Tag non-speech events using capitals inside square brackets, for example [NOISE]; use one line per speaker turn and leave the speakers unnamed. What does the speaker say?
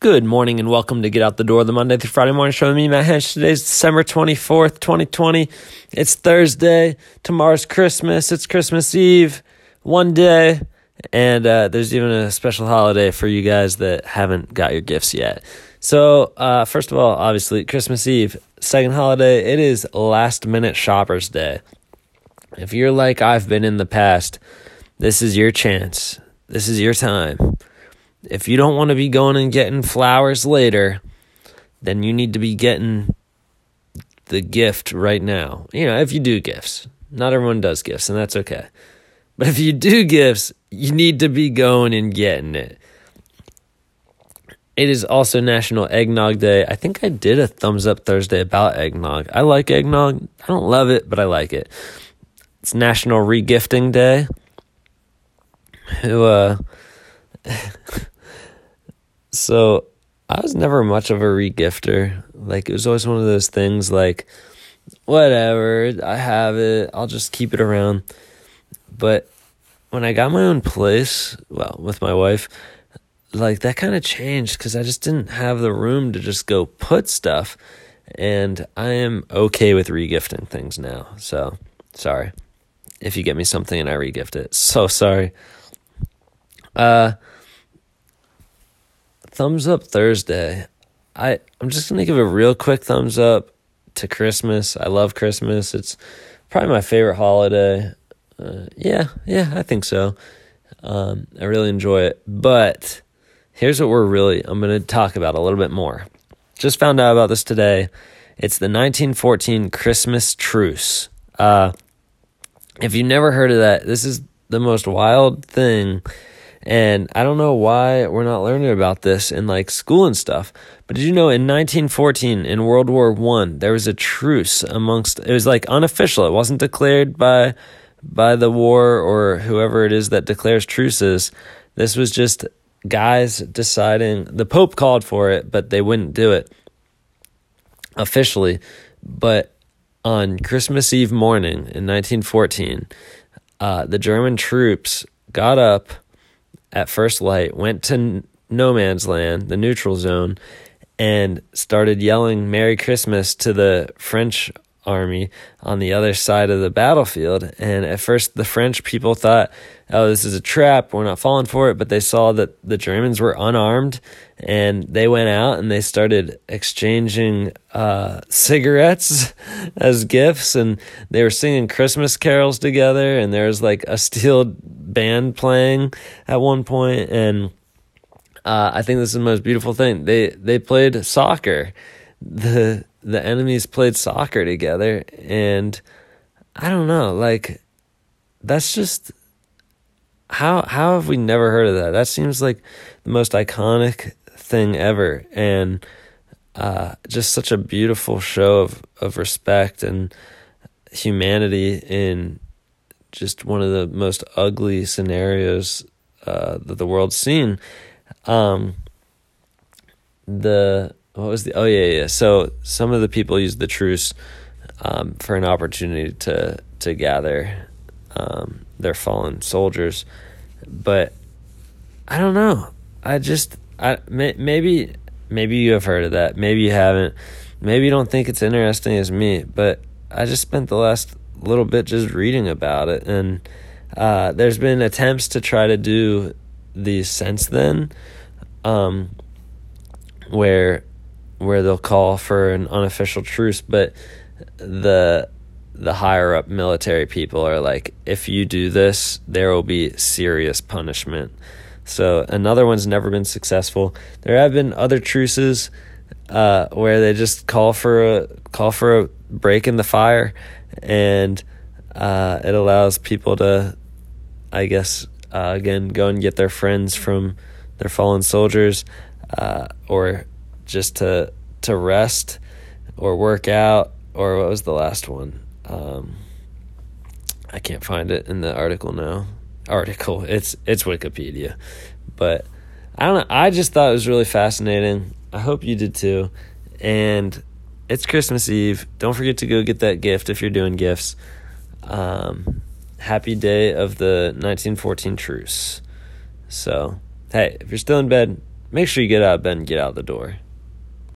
Good morning and welcome to Get Out the Door, the Monday through Friday morning show with me, Matt Hench. Today's December 24th, 2020. It's Thursday. Tomorrow's Christmas. It's Christmas Eve. One day. And uh, there's even a special holiday for you guys that haven't got your gifts yet. So, uh, first of all, obviously, Christmas Eve. Second holiday, it is last minute shoppers day. If you're like I've been in the past, this is your chance. This is your time if you don't want to be going and getting flowers later, then you need to be getting the gift right now. You know, if you do gifts, not everyone does gifts, and that's okay. But if you do gifts, you need to be going and getting it. It is also National Eggnog Day. I think I did a thumbs up Thursday about eggnog. I like eggnog. I don't love it, but I like it. It's National Regifting Day. Who, uh, so I was never much of a regifter. Like it was always one of those things like whatever, I have it, I'll just keep it around. But when I got my own place, well, with my wife, like that kind of changed cuz I just didn't have the room to just go put stuff and I am okay with regifting things now. So, sorry if you get me something and I regift it. So sorry. Uh thumbs up Thursday. I I'm just gonna give a real quick thumbs up to Christmas. I love Christmas. It's probably my favorite holiday. Uh, yeah, yeah, I think so. Um, I really enjoy it. But here's what we're really I'm gonna talk about a little bit more. Just found out about this today. It's the 1914 Christmas truce. Uh, if you never heard of that, this is the most wild thing and I don't know why we're not learning about this in like school and stuff. But did you know in 1914 in World War 1 there was a truce amongst it was like unofficial. It wasn't declared by by the war or whoever it is that declares truces. This was just guys deciding the pope called for it, but they wouldn't do it officially. But on Christmas Eve morning in 1914, uh, the German troops got up at first light, went to no man's land, the neutral zone, and started yelling Merry Christmas to the French army on the other side of the battlefield. And at first, the French people thought, oh, this is a trap. We're not falling for it. But they saw that the Germans were unarmed and they went out and they started exchanging uh, cigarettes [LAUGHS] as gifts. And they were singing Christmas carols together. And there was like a steel band playing at one point. And uh, I think this is the most beautiful thing. They they played soccer. The the enemies played soccer together and I don't know, like that's just how how have we never heard of that? That seems like the most iconic thing ever and uh, just such a beautiful show of, of respect and humanity in just one of the most ugly scenarios uh, that the world's seen. Um, the what was the oh yeah yeah. So some of the people used the truce um, for an opportunity to to gather um, their fallen soldiers. But i don't know. I just i may, maybe maybe you have heard of that. Maybe you haven't. Maybe you don't think it's interesting as me but i just spent the last little bit just reading about it. And uh, there's been attempts to try to do these since then um, where where they'll call for an unofficial truce, but the the higher up military people are like, if you do this, there will be serious punishment. So another one's never been successful. There have been other truces uh, where they just call for a call for a break in the fire, and uh, it allows people to, I guess, uh, again go and get their friends from their fallen soldiers, uh, or just to to rest or work out or what was the last one? Um, I can't find it in the article now. Article. [LAUGHS] It's it's Wikipedia, but I don't know. I just thought it was really fascinating. I hope you did too. And it's Christmas Eve. Don't forget to go get that gift if you're doing gifts. Um, happy day of the 1914 truce. So, hey, if you're still in bed, make sure you get out of bed and get out the door.